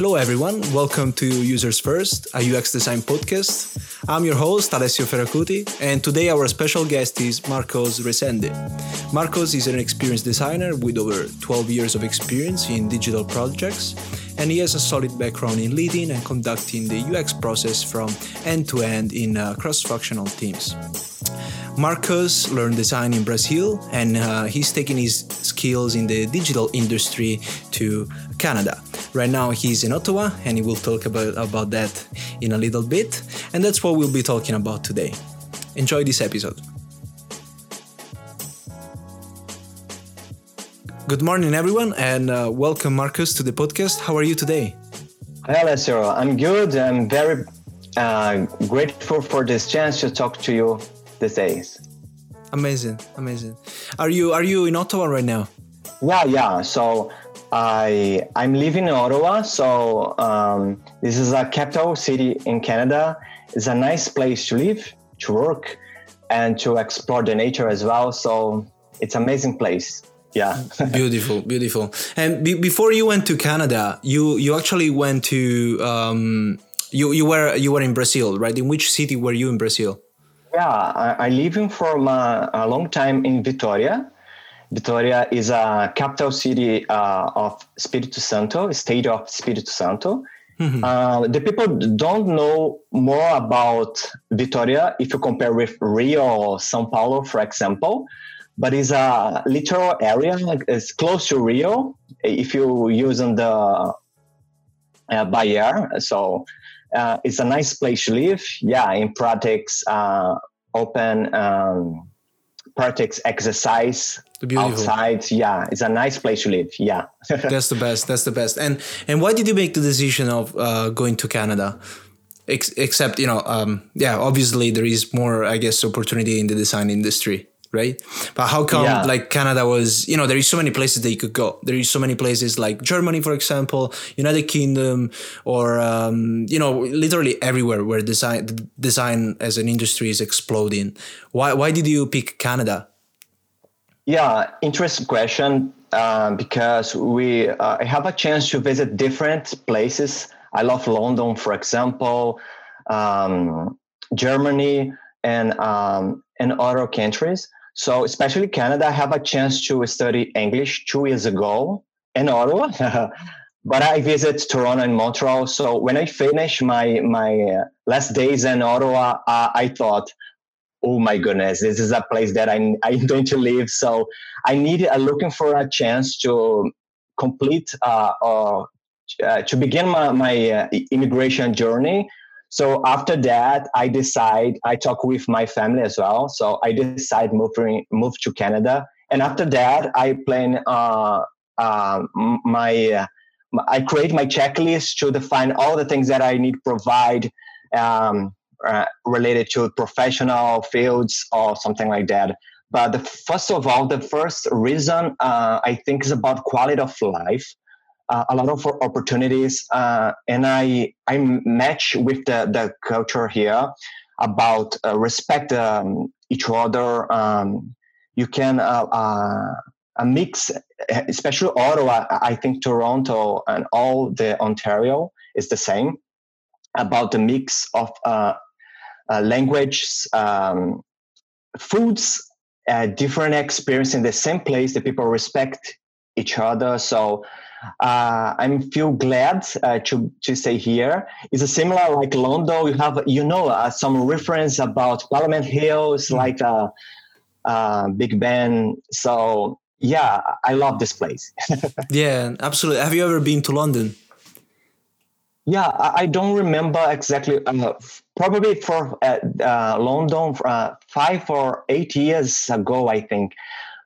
Hello, everyone. Welcome to Users First, a UX design podcast. I'm your host, Alessio Ferracuti, and today our special guest is Marcos Resende. Marcos is an experienced designer with over 12 years of experience in digital projects, and he has a solid background in leading and conducting the UX process from end to end in uh, cross functional teams. Marcos learned design in Brazil and uh, he's taking his skills in the digital industry to Canada. Right now he's in Ottawa and he will talk about, about that in a little bit. And that's what we'll be talking about today. Enjoy this episode. Good morning, everyone, and uh, welcome, Marcos, to the podcast. How are you today? Hi, Alessio. I'm good. I'm very uh, grateful for this chance to talk to you these days. Amazing, amazing. Are you are you in Ottawa right now? Yeah, yeah. So I I'm living in Ottawa. So um, this is a capital city in Canada. It's a nice place to live, to work, and to explore the nature as well. So it's amazing place. Yeah. beautiful, beautiful. And be- before you went to Canada, you you actually went to um, you you were you were in Brazil, right? In which city were you in Brazil? Yeah, I, I living for a, a long time in Vitoria. Vitoria is a capital city uh, of Espírito Santo, state of Espírito Santo. Mm-hmm. Uh, the people don't know more about Vitoria if you compare with Rio or São Paulo, for example. But it's a literal area. It's close to Rio if you using the uh, Bahia. So uh, it's a nice place to live. Yeah, in practice, uh, open um, practice exercise outside. Yeah, it's a nice place to live. Yeah, that's the best. That's the best. And and why did you make the decision of uh, going to Canada? Ex- except you know, um, yeah, obviously there is more, I guess, opportunity in the design industry right? But how come yeah. like Canada was, you know, there is so many places that you could go. There is so many places like Germany, for example, United Kingdom, or um, you know, literally everywhere where design design as an industry is exploding. Why why did you pick Canada? Yeah, interesting question. Uh, because we uh, have a chance to visit different places. I love London, for example, um, Germany, and um, and other countries. So, especially Canada, I have a chance to study English two years ago in Ottawa, but I visit Toronto and Montreal. So, when I finished my my uh, last days in Ottawa, uh, I thought, oh my goodness, this is a place that I I'm going to live. So, I need uh, looking for a chance to complete uh, uh, to begin my my uh, immigration journey so after that, I decide I talk with my family as well. So I decide moving move to Canada, and after that, I plan uh, uh, my uh, I create my checklist to define all the things that I need to provide um, uh, related to professional fields or something like that. But the, first of all, the first reason uh, I think is about quality of life uh, a lot of opportunities, uh, and I I match with the the culture here about uh, respect um, each other. Um, you can uh, uh, a mix, especially Ottawa. I think Toronto and all the Ontario is the same about the mix of languages, um, foods, different experience in the same place. The people respect each other. So uh, I'm feel glad uh, to to stay here. It's a similar like London. You have you know uh, some reference about Parliament Hills, mm-hmm. like uh, uh, Big Ben. So yeah, I love this place. yeah, absolutely. Have you ever been to London? Yeah, I, I don't remember exactly. Uh, probably for London five or eight years ago, I think.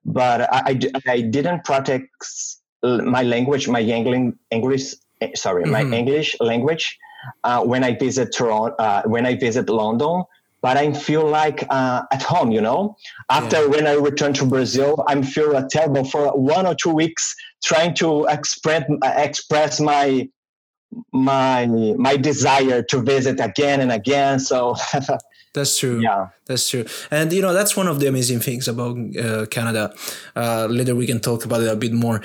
But I, I, I didn't practice my language, my English, eh, sorry, mm-hmm. my English language uh, when I visit Toronto, uh, when I visit London. But I feel like uh, at home, you know. After yeah. when I return to Brazil, I'm feel terrible for one or two weeks trying to express express my my my desire to visit again and again. So That's true. Yeah, that's true. And you know that's one of the amazing things about uh, Canada. Uh, later we can talk about it a bit more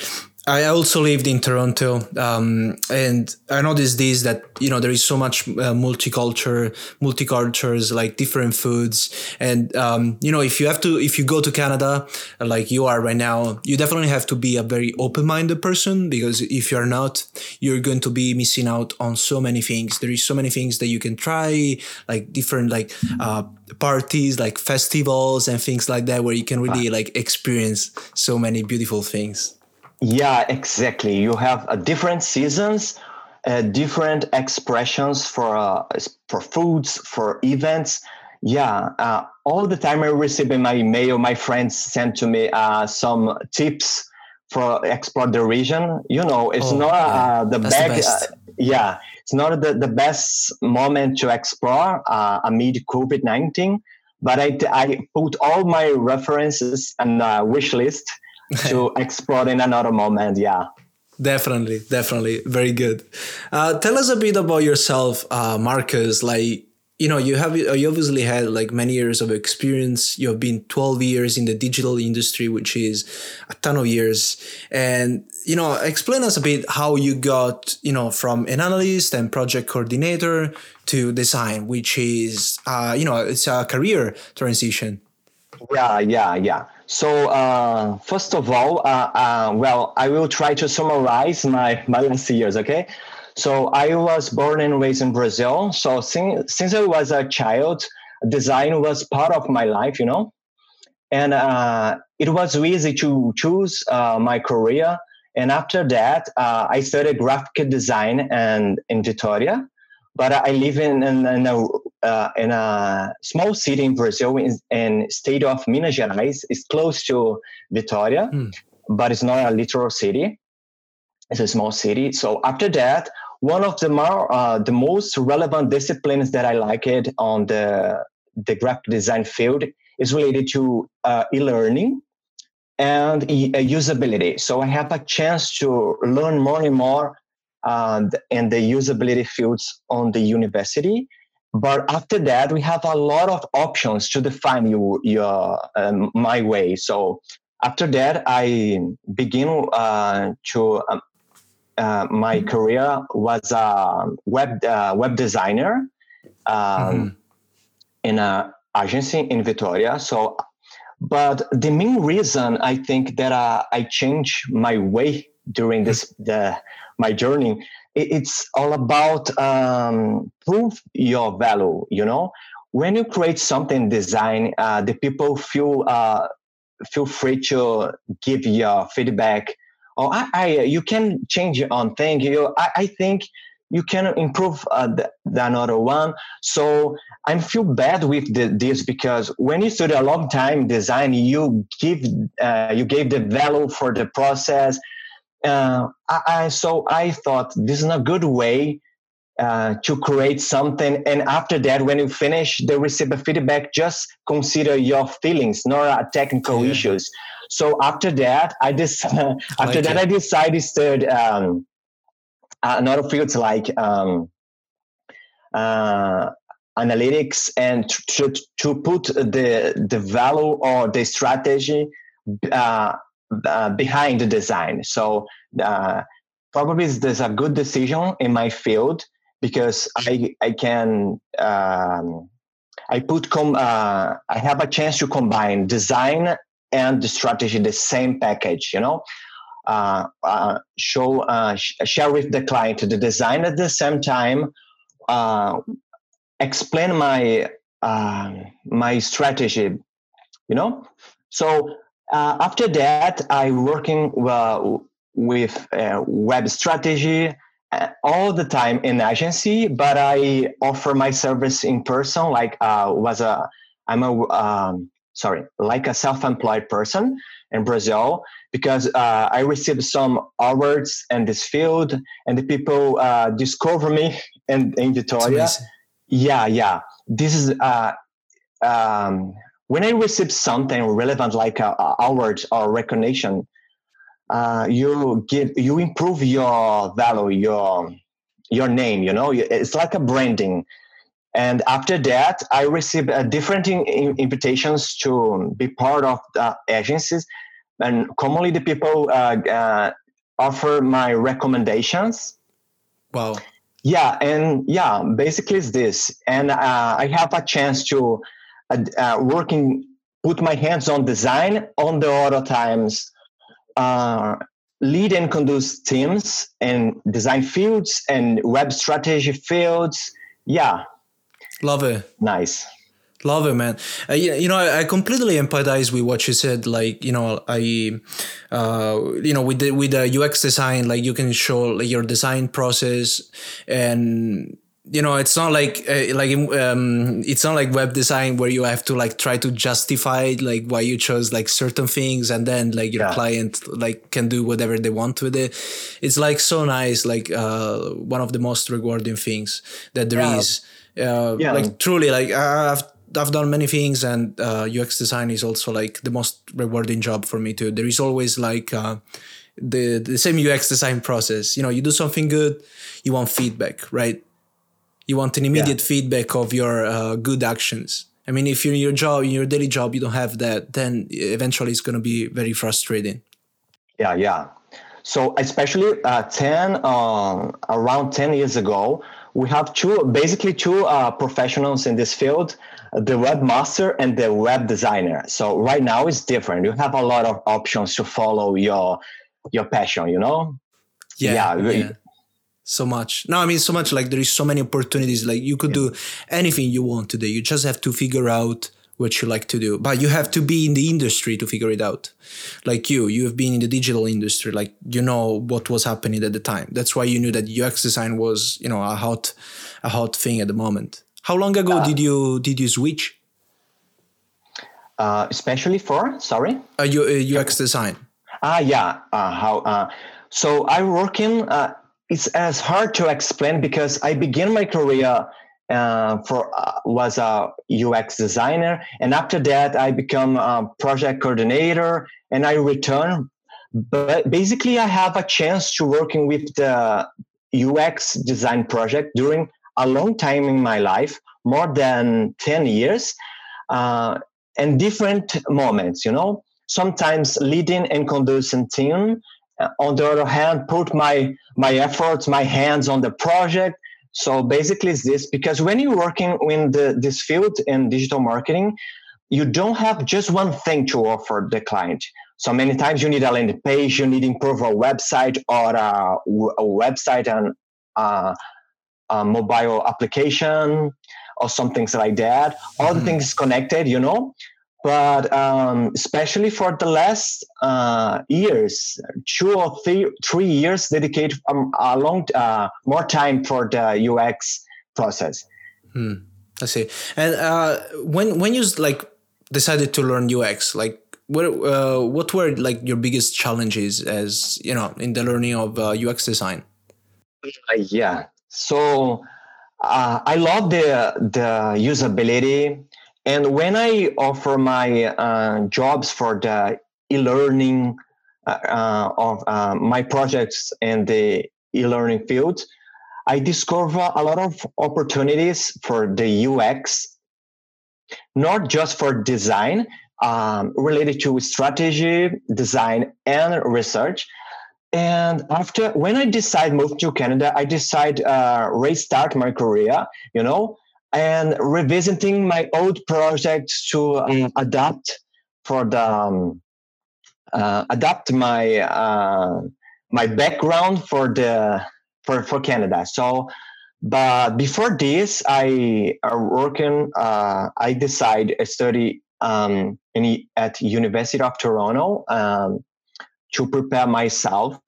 I also lived in Toronto, um, and I noticed this that you know there is so much uh, multicultural, multicultures, like different foods, and um, you know if you have to, if you go to Canada, like you are right now, you definitely have to be a very open-minded person because if you are not, you're going to be missing out on so many things. There is so many things that you can try, like different like uh, parties, like festivals and things like that, where you can really like experience so many beautiful things. Yeah, exactly. You have uh, different seasons, uh, different expressions for uh, for foods, for events. Yeah, uh, all the time I receive in my email, my friends send to me uh, some tips for explore the region. You know, it's oh, not yeah. the best. yeah, it's not the, the best moment to explore amid COVID nineteen. But I, I put all my references and wish list to explore in another moment. Yeah. Definitely, definitely, very good. Uh, tell us a bit about yourself, uh, Marcos. Like, you know, you have you obviously had like many years of experience. You have been twelve years in the digital industry, which is a ton of years. And you know, explain us a bit how you got, you know, from an analyst and project coordinator to design, which is, uh, you know, it's a career transition. Yeah, yeah, yeah. So uh, first of all, uh, uh, well, I will try to summarize my my last years. Okay, so I was born and raised in Brazil. So since since I was a child, design was part of my life. You know, and uh, it was easy to choose uh, my career. And after that, uh, I studied graphic design and in Vitoria but I live in, in, in, a, uh, in a small city in Brazil, in, in state of Minas Gerais. It's close to Vitoria, mm. but it's not a literal city. It's a small city. So after that, one of the more uh, the most relevant disciplines that I like it on the the graphic design field is related to uh, e-learning and e- uh, usability. So I have a chance to learn more and more and, and the usability fields on the university. But after that, we have a lot of options to define you, your um, my way. So after that, I begin uh, to um, uh, my mm-hmm. career was a web uh, web designer um, mm-hmm. in an agency in Vitoria. So, but the main reason I think that uh, I changed my way during this the my journey it's all about um, prove your value you know? When you create something design uh, the people feel uh, feel free to give your feedback. Or I, I you can change on thing. You I, I think you can improve uh, the, the, another one. So i feel bad with the, this because when you study a long time design you give uh, you gave the value for the process uh, I, I, so I thought this is a good way uh, to create something. And after that, when you finish, they receive a feedback. Just consider your feelings, not technical yeah. issues. So after that, I just after like that it. I decided to um, another fields like um, uh, analytics and to, to put the the value or the strategy uh, uh, behind the design. So uh, probably there's a good decision in my field because I I can um, I put com- uh, I have a chance to combine design and the strategy the same package. You know. Uh, uh, show uh, sh- share with the client the design at the same time explain my my strategy you know so uh, after that, I working uh, with uh, web strategy uh, all the time in agency, but I offer my service in person. Like uh, was a I'm a um, sorry like a self-employed person in Brazil because uh, I received some awards in this field, and the people discover me in, in Vitoria. Yeah, yeah. This is um, when I receive something relevant like a, a award or recognition, uh, you give you improve your value, your your name. You know, it's like a branding. And after that, I received uh, different in, in invitations to be part of the agencies. And commonly, the people uh, uh offer my recommendations. Wow. Yeah, and yeah, basically it's this, and uh, I have a chance to uh, uh, working, put my hands on design on the other times, uh, lead and conduce teams and design fields and web strategy fields. Yeah, love it. Nice. Love it, man. Uh, you, you know, I, I, completely empathize with what you said. Like, you know, I, uh, you know, with the with the UX design, like you can show like, your design process, and you know, it's not like uh, like um, it's not like web design where you have to like try to justify like why you chose like certain things, and then like your yeah. client like can do whatever they want with it. It's like so nice. Like uh, one of the most rewarding things that there yeah. is. Uh, yeah. Like truly, like I've I've done many things, and uh, UX design is also like the most rewarding job for me too. There is always like uh, the the same UX design process. You know, you do something good, you want feedback, right? You want an immediate yeah. feedback of your uh, good actions. I mean, if you're in your job, in your daily job, you don't have that, then eventually it's going to be very frustrating. Yeah, yeah. So especially uh, ten um, around ten years ago, we have two basically two uh, professionals in this field the webmaster and the web designer. So right now it's different. You have a lot of options to follow your your passion. You know. Yeah. Yeah. yeah. So much. No, I mean so much. Like there is so many opportunities. Like you could yeah. do anything you want today. You just have to figure out what you like to do but you have to be in the industry to figure it out like you you have been in the digital industry like you know what was happening at the time that's why you knew that ux design was you know a hot a hot thing at the moment how long ago uh, did you did you switch? Uh, especially for sorry, uh, uh UX design. Ah, yeah. Uh, how? Uh, so I work in. Uh, it's as hard to explain because I began my career uh, for uh, was a UX designer, and after that I become a project coordinator, and I return. But basically, I have a chance to working with the UX design project during a long time in my life, more than 10 years, uh, and different moments, you know, sometimes leading and conducing team. Uh, on the other hand, put my, my efforts, my hands on the project. So basically it's this, because when you're working in the, this field in digital marketing, you don't have just one thing to offer the client. So many times you need a landing page, you need improve a website or a, a website and uh, a mobile application or some things like that. All mm-hmm. the things connected, you know. But um, especially for the last uh, years, two or three, three years, dedicate um, a long uh, more time for the UX process. Hmm. I see. And uh, when when you like decided to learn UX, like what uh, what were like your biggest challenges as you know in the learning of UX uh, design? Uh, yeah, so uh, I love the the usability, and when I offer my uh, jobs for the e-learning uh, uh of uh, my projects in the e-learning field, I discover a lot of opportunities for the UX, not just for design, um, related to strategy, design, and research, and after when i decide move to canada i decide uh, restart my career you know and revisiting my old projects to um, adapt for the um, uh, adapt my uh, my background for the for for canada. So but before this i are working uh, i decide I study um, in, at university of toronto um, to prepare myself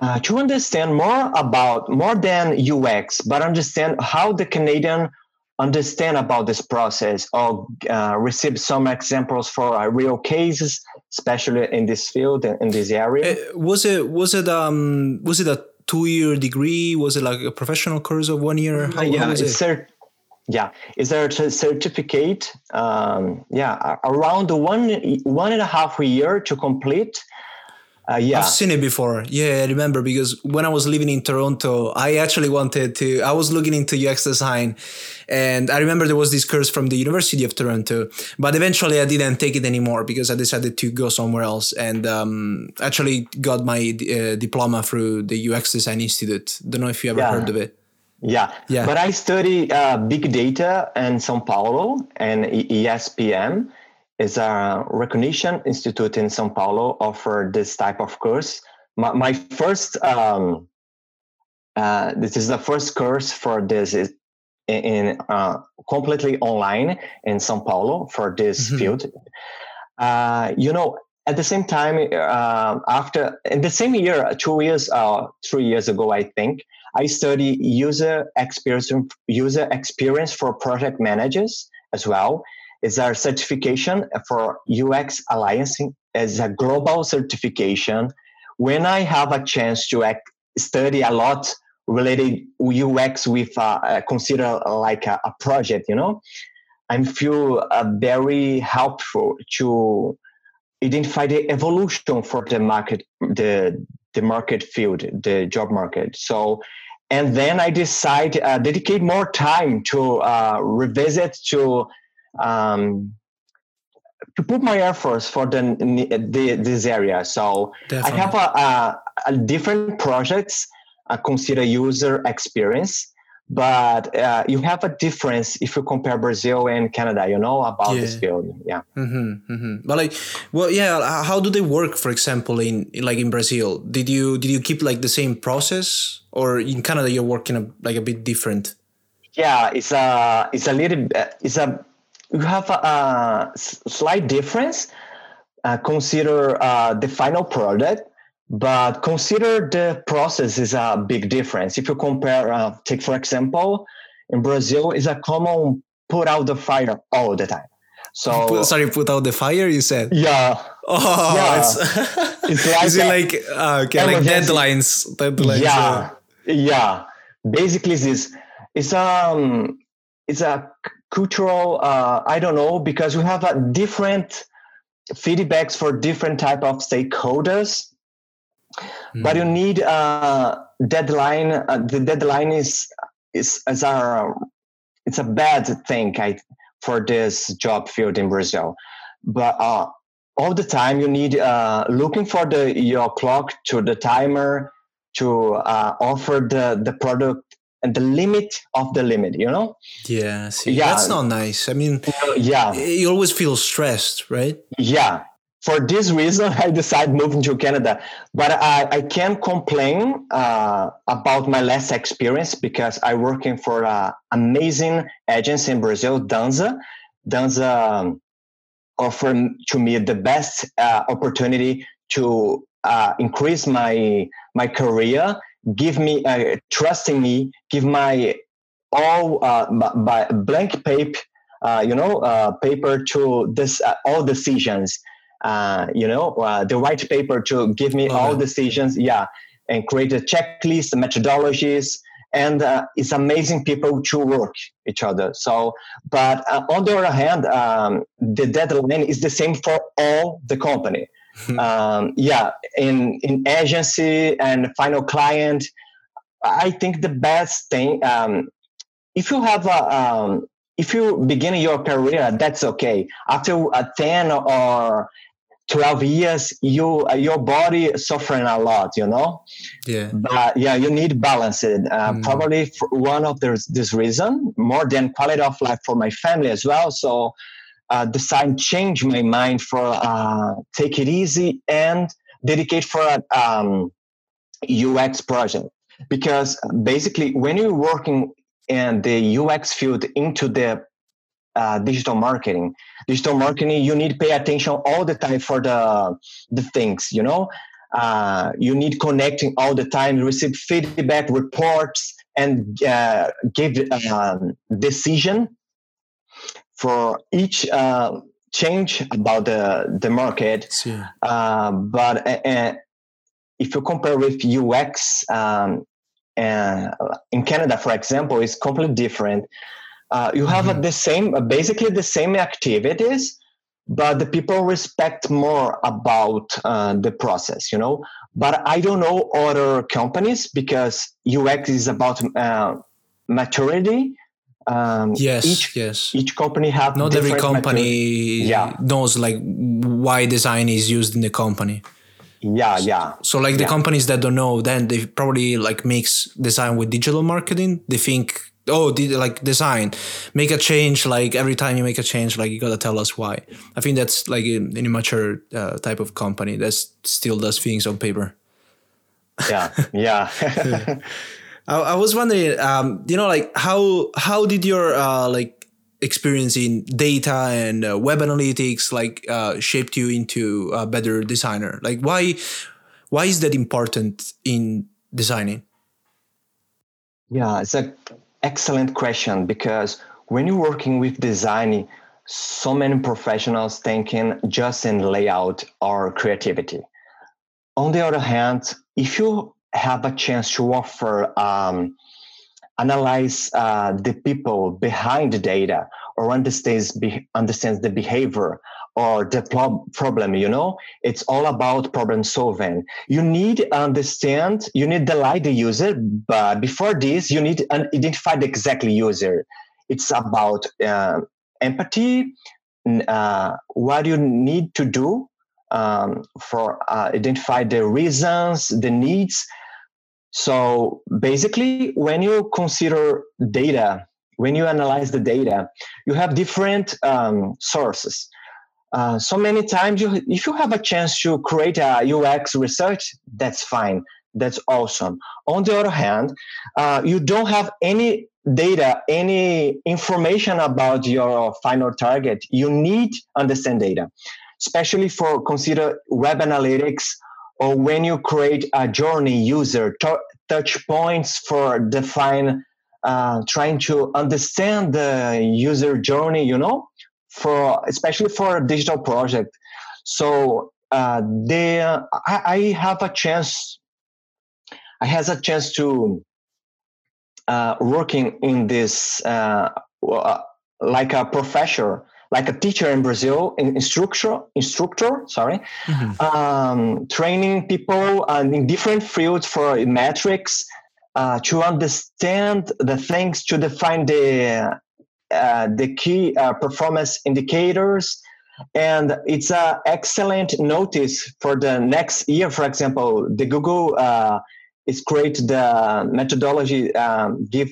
uh, to understand more about more than UX, but understand how the Canadian understand about this process or uh, receive some examples for uh, real cases, especially in this field and in this area. Uh, was it was it um was it a two year degree? Was it like a professional course of one year? How, yeah, how it's it? yeah, is there a certificate? Um, yeah, around one one and a half year to complete Uh, yeah. I've seen it before. Yeah, I remember because when I was living in Toronto, I actually wanted to, I was looking into UX design and I remember there was this course from the University of Toronto, but eventually I didn't take it anymore because I decided to go somewhere else and um, actually got my uh, diploma through the UX Design Institute. Don't know if you ever yeah. heard of it. Yeah. yeah. But I study uh, big data in Sao Paulo and ESPM is a recognition institute in Sao Paulo offer this type of course. My, my first, um, uh, this is the first course for this is in, in uh, completely online in Sao Paulo for this mm-hmm. field. Uh, you know, at the same time, uh, after in the same year, two years, uh, three years ago, I think I study user experience, user experience for project managers as well is our certification for UX Alliance as a global certification. When I have a chance to study a lot related UX with uh, uh, consider like a, a, project, you know, I feel uh, very helpful to identify the evolution for the market, the the market field, the job market. So, and then I decide uh, dedicate more time to uh, revisit to um, to put my efforts for the, the this area. So Definitely. I have a, a, a different projects uh, consider user experience, but uh, you have a difference if you compare Brazil and Canada. You know about yeah. this field, yeah. Mm-hmm, mm-hmm. But like, well, yeah. How do they work? For example, in like in Brazil, did you did you keep like the same process, or in Canada you're working a, like a bit different? Yeah, it's a it's a little it's a you have a, a slight difference. Uh, consider uh, the final product, but consider the process is a big difference. If you compare, uh, take for example, in Brazil, is a common put out the fire all the time. So put, sorry, put out the fire. You said yeah. Oh, yeah. It's, it's like is it like uh, okay, like deadlines? Deadlines. Yeah, uh, yeah. Basically, this it's um it's a cultural uh, i don't know because we have a different feedbacks for different type of stakeholders mm. but you need a uh, deadline uh, the deadline is is as a it's a bad thing I, for this job field in brazil but uh, all the time you need uh, looking for the your clock to the timer to uh, offer the the product and the limit of the limit you know? Yeah see, yeah. that's not nice. I mean yeah. you always feel stressed right? Yeah. For this reason i decided moving to canada. But i, I can't complain uh, about my last experience because i working for an amazing agency in brazil danza. Danza um, offered to me the best uh, opportunity to uh, increase my my career give me uh, trusting me give my all uh, by blank paper uh, you know uh, paper to this uh, all decisions. Uh, you know uh, the white paper to give me all decisions yeah and create a checklist methodologies and it's amazing people to work each other. So but on the other hand um, the deadline is the same for all the company um, yeah, in in agency and final client, I think the best thing um, if you have a um, if you begin your career, that's okay. After a ten or 12 years you your body suffering a lot you know yeah but yeah you need balance it uh, mm. probably one of this reason more than quality of life for my family as well so uh, decide change my mind for uh, take it easy and dedicate for a um, UX project because basically when you're working in the UX field into the uh, digital marketing, digital marketing you need pay attention all the time for the the things you know. Uh, you need connecting all the time, receive feedback, reports, and uh, give um, decision for each uh, change about the the market. Uh, but uh, uh, if you compare with UX um, in Canada, for example, it's completely different. Uh, you have mm-hmm. the same, basically the same activities, but the people respect more about uh, the process, you know. But I don't know other companies because UX is about uh, maturity. Um, yes, each, yes. Each company have not every company yeah. knows like why design is used in the company. Yeah, yeah. So like the yeah. companies that don't know, then they probably like mix design with digital marketing. They think oh like design make a change like every time you make a change like you gotta tell us why i think that's like an immature uh, type of company that still does things on paper yeah yeah I, I, was wondering um, you know like how how did your uh, like experience in data and uh, web analytics like uh, shaped you into a better designer like why why is that important in designing yeah it's a excellent question because when you're working with design, so many professionals thinking just in layout or creativity. On the other hand, if you have a chance to offer um, analyze uh, the people behind the data or understands be, understands the behavior or the pro- problem you know? It's all about problem solving. You need understand you need to delight the user but before this you need to identify the exactly user. It's about uh, empathy uh, what you need to do um, for uh, identify the reasons the needs so basically when you consider data when you analyze the data you have different um, sources. Uh, so many times you if you have a chance to create a ux research that's fine. That's awesome. On the other hand uh, you don't have any data any information about your final target. You need understand data especially for consider web analytics or when you create a journey user t- touch points for define uh, trying to understand the user journey you know for especially for a digital project. So uh, they, I, I, have a chance. I has a chance to uh, working in this uh, uh, like a professor, like a teacher in Brazil, instructor, instructor, sorry, mm-hmm. um, training people in different fields for metrics uh, to understand the things to define the uh, the key uh, performance indicators and it's an excellent notice for the next year for example the google uh, is create the methodology um, give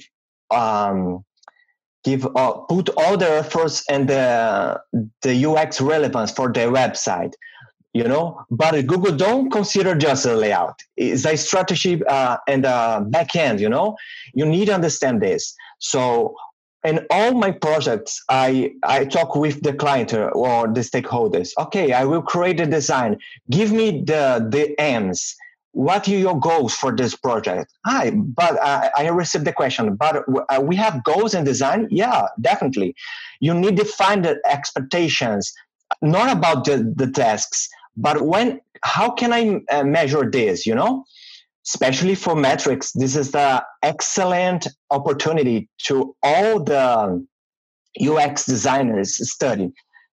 um, give uh, put all the efforts and the the ux relevance for their website you know? But google don't consider just a layout. It's a strategy uh, and a back end you know? You need to understand this. So in all my projects i i talk with the client or the stakeholders. Okay i will create a design. Give me the the aims what are your goals for this project? Hi but i, I received the question but uh, we have goals in design? Yeah definitely. You need to find the expectations not about the, the tasks but when how can i uh, measure this you know? Especially for metrics, this is the excellent opportunity to all the UX designers study.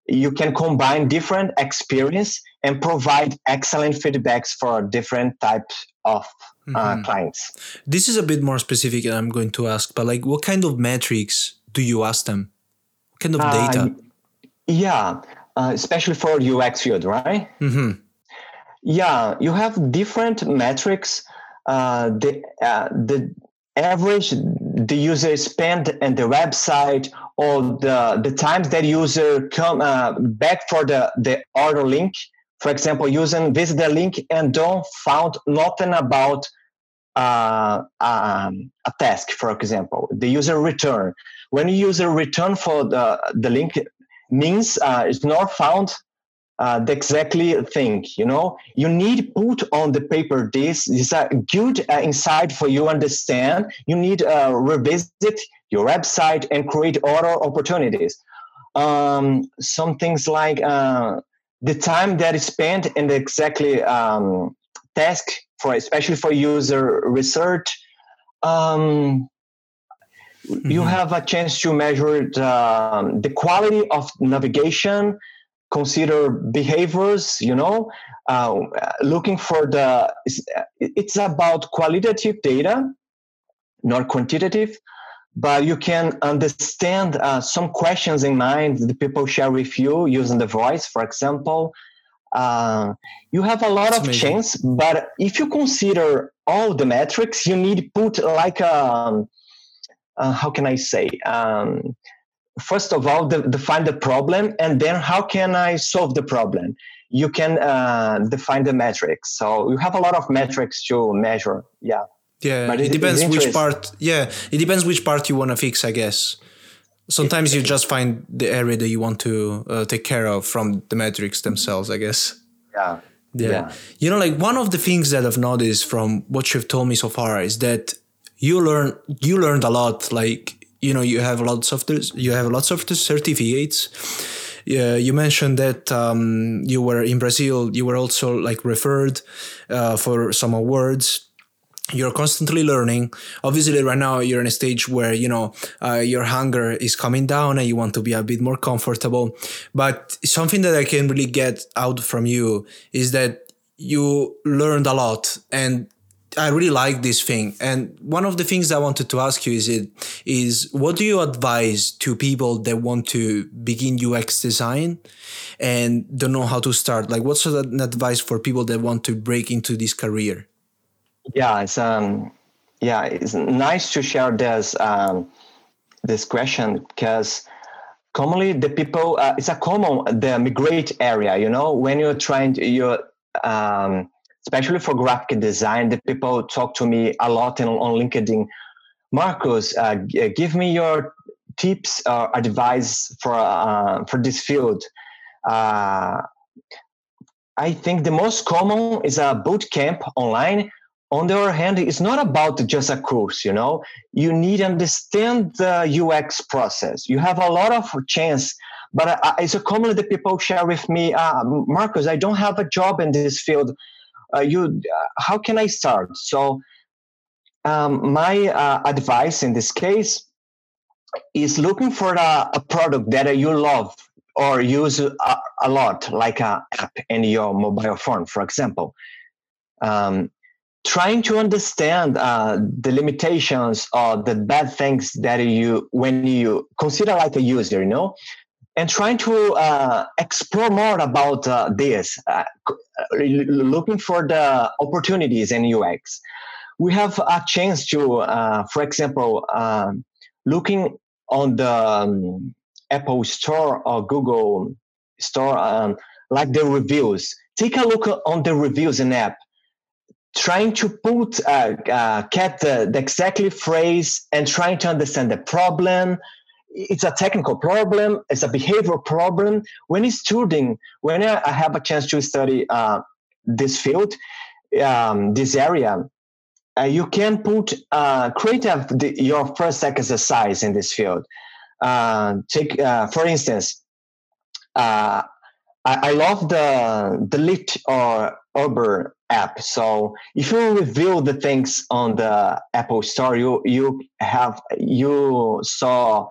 You can combine different experience and provide excellent feedbacks for different types of uh, mm-hmm. clients. This is a bit more specific, and I'm going to ask, but like, what kind of metrics do you ask them? What kind of uh, data? Uh, yeah, uh, especially for UX field, right? Mm-hmm. Yeah, you have different metrics uh, the uh, the average the user spend in the website or the the times that user come uh, back for the the order link for example using visit the link and don't found nothing about uh, um, a task for example the user return. When you user return for the the link means uh, it's not found uh, the exactly thing you know? You need put on the paper this is a good uh, insight for you understand. You need uh, revisit your website and create other opportunities. Um, some things like uh, the time that is spent in the exactly um, task for especially for user research um, mm-hmm. you have a chance to measure the, um, the quality of navigation consider behaviors you know uh, looking for the it's about qualitative data not quantitative but you can understand uh, some questions in mind that people share with you using the voice for example. Uh, you have a lot That's of amazing. chance but if you consider all the metrics you need put like a um, uh, how can i say um, first of all de- define the problem and then how can i solve the problem? You can uh, define the metrics. So you have a lot of metrics to measure yeah yeah but it, it depends which part yeah it depends which part you want to fix i guess sometimes you just find the area that you want to uh, take care of from the metrics themselves i guess yeah. yeah yeah you know like one of the things that i've noticed from what you've told me so far is that you learn you learned a lot like you know you have lots of you have lots of the certificates yeah, you mentioned that um, you were in Brazil. You were also like referred uh, for some awards. You're constantly learning. Obviously, right now you're in a stage where you know uh, your hunger is coming down and you want to be a bit more comfortable. But something that I can really get out from you is that you learned a lot and I really like this thing. And one of the things I wanted to ask you is it is what do you advise to people that want to begin UX design and don't know how to start? Like what's an advice for people that want to break into this career? Yeah, it's um yeah, it's nice to share this um this question because commonly the people uh, it's a common the migrate area, you know, when you're trying to you're um especially for graphic design, the people talk to me a lot in, on LinkedIn. Marcos, uh, uh give me your tips or advice for uh, for this field. Uh, I think the most common is a boot camp online. On the other hand, it's not about just a course. You know, you need to understand the UX process. You have a lot of chance but uh, it's a common that people share with me, uh, Marcos, I don't have a job in this field uh, you uh, how can i start so um, my uh, advice in this case is looking for a, a product that you love or use a, a, lot like an app in your mobile phone for example um, trying to understand uh, the limitations or the bad things that you when you consider like a user you know and trying to uh, explore more about uh, this, uh, looking for the opportunities in UX. We have a chance to, uh, for example, um, looking on the um, Apple Store or Google Store, um, like the reviews. Take a look on the reviews in app. Trying to put, uh, uh, get the, the exactly phrase and trying to understand the problem, it's a technical problem it's a behavioral problem. When studying when i have a chance to study uh, this field um, this area uh, you can put uh, create a, the, your first exercise in this field. Uh, take uh, for instance uh, I, I, love the the Lyft or Uber app. So if you review the things on the Apple Store, you you have you saw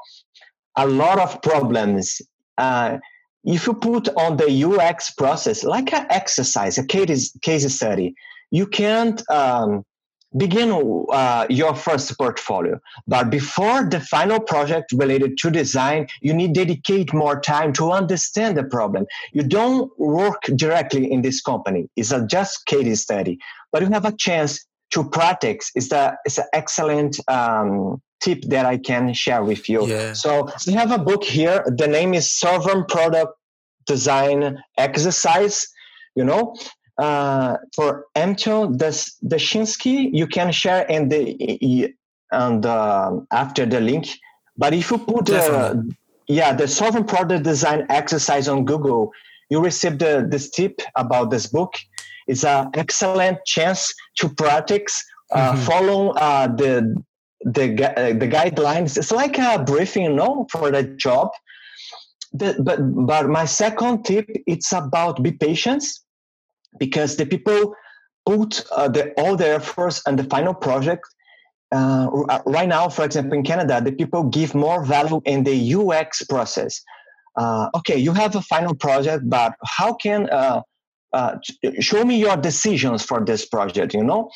a lot of problems. Uh, if you put on the UX process, like an exercise, a case, case study, you can't um, begin uh, your first portfolio. But before the final project related to design, you need dedicate more time to understand the problem. You don't work directly in this company. It's a just case study, but you have a chance to practice. It's, a, it's an excellent um, tip that I can share with you. Yeah. So we have a book here. The name is Solving Product Design Exercise. You know, uh, for Anton Dashinsky, you can share in the and uh, after the link. But if you put uh, yeah the Solving Product Design Exercise on Google, you receive the, this tip about this book. It's an excellent chance to practice uh, mm-hmm. follow uh, the the uh, the guidelines. It's like a briefing, you know, for the job. The, but but my second tip it's about be patient because the people put uh, the, all their efforts and the final project uh, right now for example in canada the people give more value in the ux process uh, okay, you have a final project, but how can uh, uh, show me your decisions for this project? You know,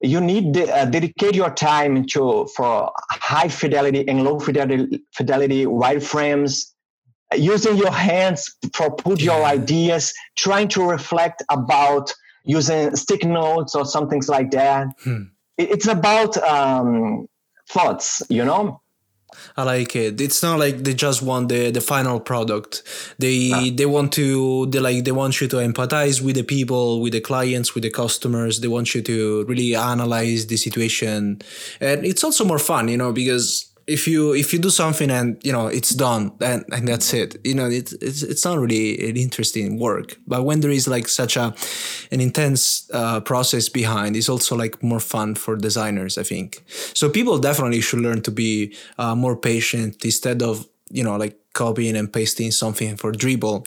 you need to uh, dedicate your time to for high fidelity and low fidelity, fidelity wireframes using your hands for put your ideas trying to reflect about using stick notes or something like that hmm. it's about um, thoughts you know I like it. It's not like they just want the the final product. They ah. they want to they like they want you to empathize with the people, with the clients, with the customers. They want you to really analyze the situation, and it's also more fun, you know, because if you if you do something and you know it's done and, and that's it. You know it, it's it's not really an interesting work. But when there is like such a an intense uh, process behind it's also like more fun for designers i think. So people definitely should learn to be uh, more patient instead of you know like copying and pasting something for Dribbble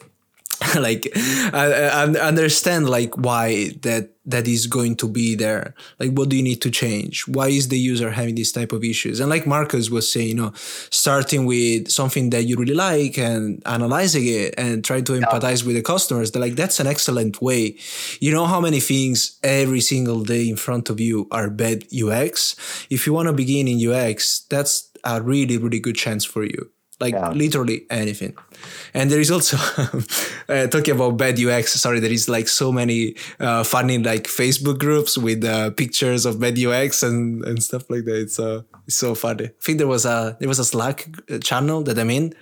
like I, I, understand like why that that is going to be there. Like what do you need to change? Why is the user having this type of issues? And like Marcos was saying you know starting with something that you really like and analyzing it and trying to empathize yeah. with the customers like that's an excellent way. You know how many things every single day in front of you are bad ux if you want to begin in ux that's a really really good chance for you like yeah. literally anything. And there is also uh, talking about bad UX. Sorry, there is like so many uh, funny like Facebook groups with uh, pictures of bad UX and, and stuff like that. It's uh, it's so funny. I think there was a there was a Slack uh, channel that I'm in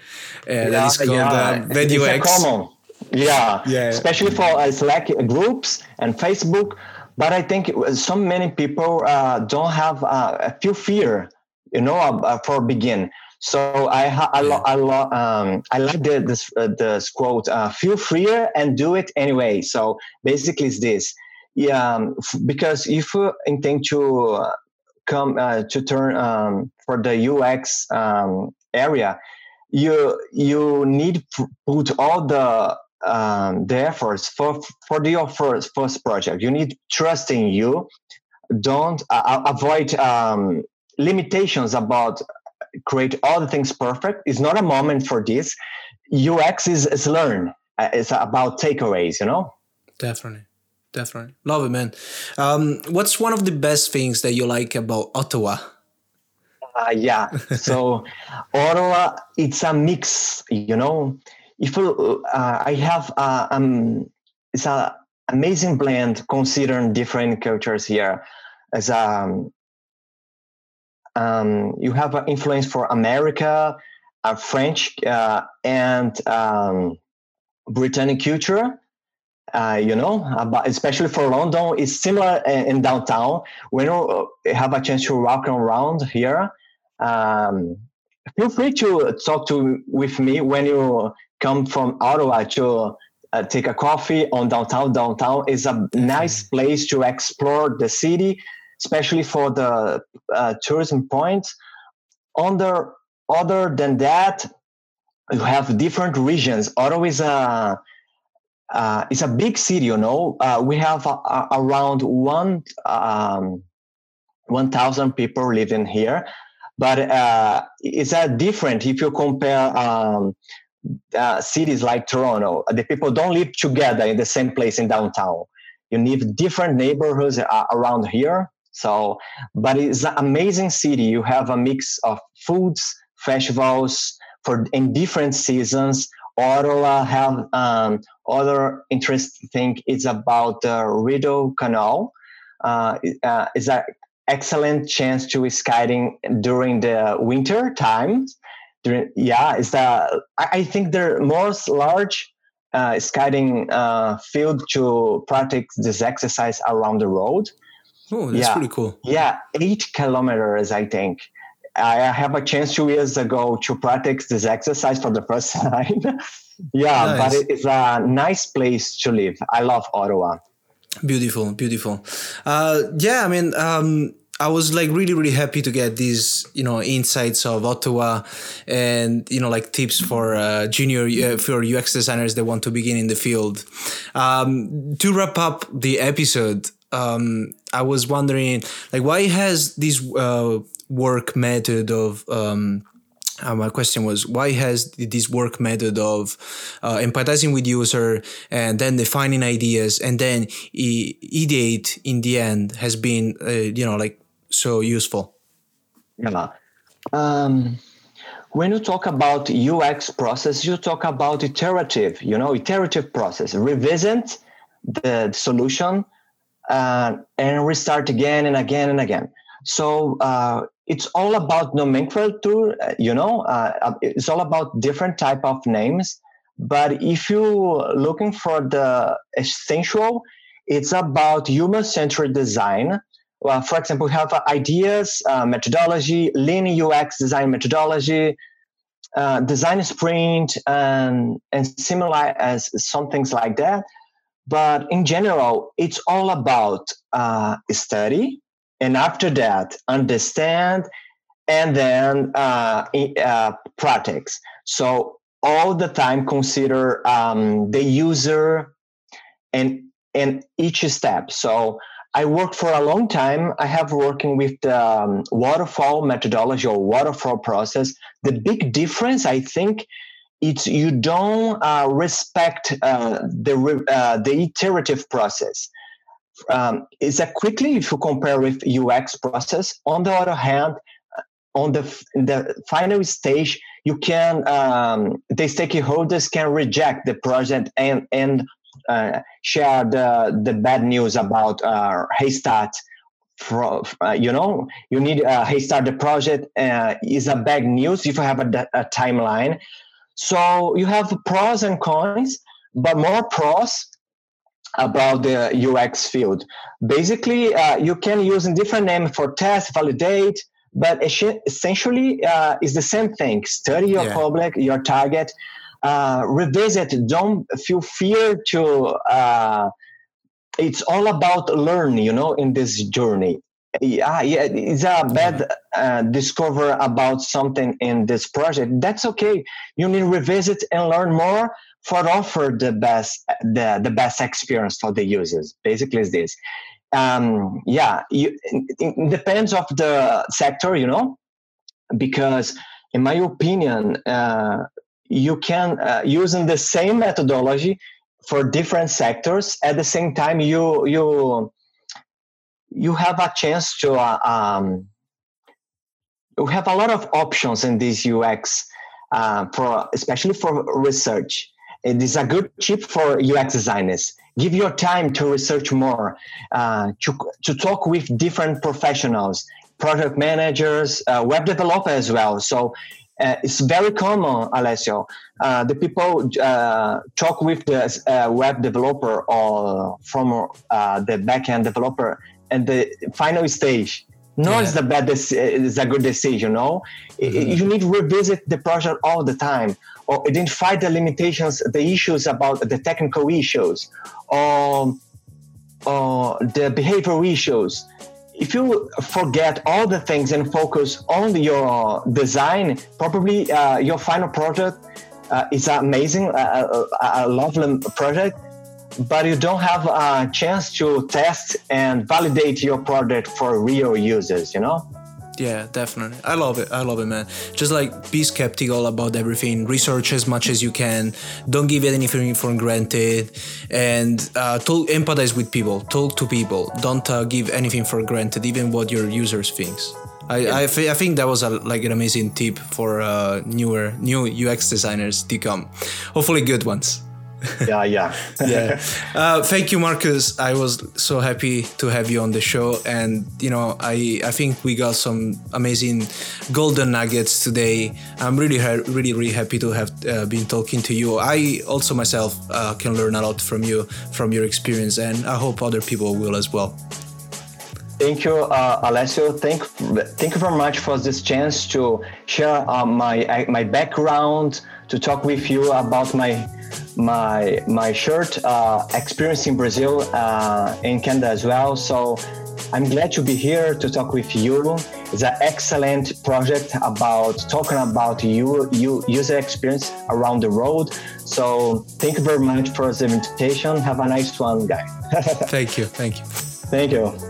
uh, yeah, that is called yeah. uh, bad it's UX. common. Yeah, yeah, especially for uh, Slack groups and Facebook. But I think so many people uh, don't have uh, a few fear, you know, uh, for begin. So I I lo, I, lo, um, I like the this uh, this quote. Uh, Feel freer and do it anyway. So basically, it's this. Yeah, um, f- because if you intend to uh, come uh, to turn um, for the UX um, area, you you need to put all the um, the efforts for for the, your first first project. You need trust in you. Don't uh, avoid um, limitations about create all the things perfect. It's not a moment for this. UX is, is learn. Uh, it's about takeaways, you know? Definitely. Definitely. Love it, man. Um, what's one of the best things that you like about Ottawa? Uh, yeah. So Ottawa, it's a mix, you know. If uh, I have, uh, um, it's an amazing blend considering different cultures here. As um, um, you have an influence for America, uh, French, uh, and um, Britannic culture. Uh, you know, about, especially for London, it's similar in, downtown. When you uh, have a chance to walk around here, um, feel free to talk to with me when you come from Ottawa to uh, take a coffee on downtown. Downtown is a nice place to explore the city, especially for the uh, tourism points. Under other than that, you have different regions. Ottawa is a uh, it's a big city, you know. Uh, we have around one um, one thousand people living here, but uh, it's a different if you compare um, uh, cities like Toronto. The people don't live together in the same place in downtown. You need different neighborhoods uh, around here. So, but it's an amazing city. You have a mix of foods, festivals for in different seasons. Ottawa have um, other interesting thing is about the Rideau Canal. Uh, uh, it's an excellent chance to skiing during the winter times. During, yeah, it's the I think the most large uh, skiing uh, field to practice this exercise around the road. Oh, that's yeah. pretty cool. Yeah, eight kilometers, I think. I have a chance two years ago to practice this exercise for the first time. yeah, nice. but it's a nice place to live. I love Ottawa. Beautiful, beautiful. Uh, yeah, I mean, um, I was like really, really happy to get these, you know, insights of Ottawa and, you know, like tips for uh, junior, uh, for UX designers that want to begin in the field. Um, to wrap up the episode, um, I was wondering, like, why has this uh, work method of um, uh, my question was why has this work method of uh, empathizing with user and then defining ideas and then ideate in the end has been uh, you know like so useful? Yeah. Um, when you talk about ux process you talk about iterative you know iterative process. Revisit the solution uh, and restart again and again and again. So uh, it's all about nomenclature uh, you know uh, uh, it's all about different type of names. But if you're looking for the essential it's about human-centered design. Well, for example we have ideas uh, methodology lean ux design methodology design sprint and and similar as some things like that but in general it's all about uh, study and after that understand and then uh, uh, practice. So all the time consider um, the user and and each step. So i worked for a long time. I have working with the um, waterfall methodology or waterfall process. The big difference i think it's you don't uh, respect uh, the uh, the iterative process um, is that quickly if you compare with UX process. On the other hand, on the the final stage, you can um, the stakeholders can reject the project and and uh, share the the bad news about uh, Haystart. For, uh, you know, you need uh, Haystart. The project uh, is a bad news if you have a, a timeline. So you have pros and cons, but more pros about the UX field. Basically, uh, you can use a different name for test, validate, but essentially uh, it's the same thing. Study your yeah. public, your target, uh, revisit. Don't feel fear to. Uh, it's all about learn, you know, in this journey. Yeah, yeah, it's a bad uh, discover about something in this project. That's okay. You need revisit and learn more for offer the best the, the best experience for the users basically is this um, yeah you, it, depends of the sector you know because in my opinion uh, you can uh, using the same methodology for different sectors at the same time you you you have a chance to uh, um, you have a lot of options in this ux uh, for especially for research it is a good tip for UX designers. Give your time to research more, uh, to, to talk with different professionals, project managers, uh, web developer as well. So uh, it's very common, Alessio. Uh, the people uh, talk with the uh, web developer or from the backend developer at the final stage. No, yeah. it's the bad. It's a good decision. No, mm-hmm. you need to revisit the project all the time or identify the limitations, the issues about the technical issues, or, or the behavioral issues. If you forget all the things and focus on your design, probably uh, your final project uh, is amazing, a, a, a lovely project, but you don't have a chance to test and validate your product for real users, you know? Yeah, definitely. I love it. I love it, man. Just like be skeptical about everything. Research as much as you can. Don't give anything for granted, and uh, talk, empathize with people. Talk to people. Don't uh, give anything for granted, even what your users thinks. I, yeah. I, I, think that was a, like an amazing tip for uh, newer new UX designers to come. Hopefully, good ones yeah, yeah, yeah. Uh, thank you, Marcos. I was so happy to have you on the show, and you know, I I think we got some amazing golden nuggets today. I'm really really really happy to have uh, been talking to you. I also myself uh, can learn a lot from you from your experience, and I hope other people will as well. Thank you, uh, Alessio. Thank, thank you very much for this chance to share uh, my my background, to talk with you about my my my short uh, experience in Brazil, uh, in Canada as well. So I'm glad to be here to talk with you. It's an excellent project about talking about you, you user experience around the road. So thank you very much for the invitation. Have a nice one, guy. thank you. Thank you. Thank you.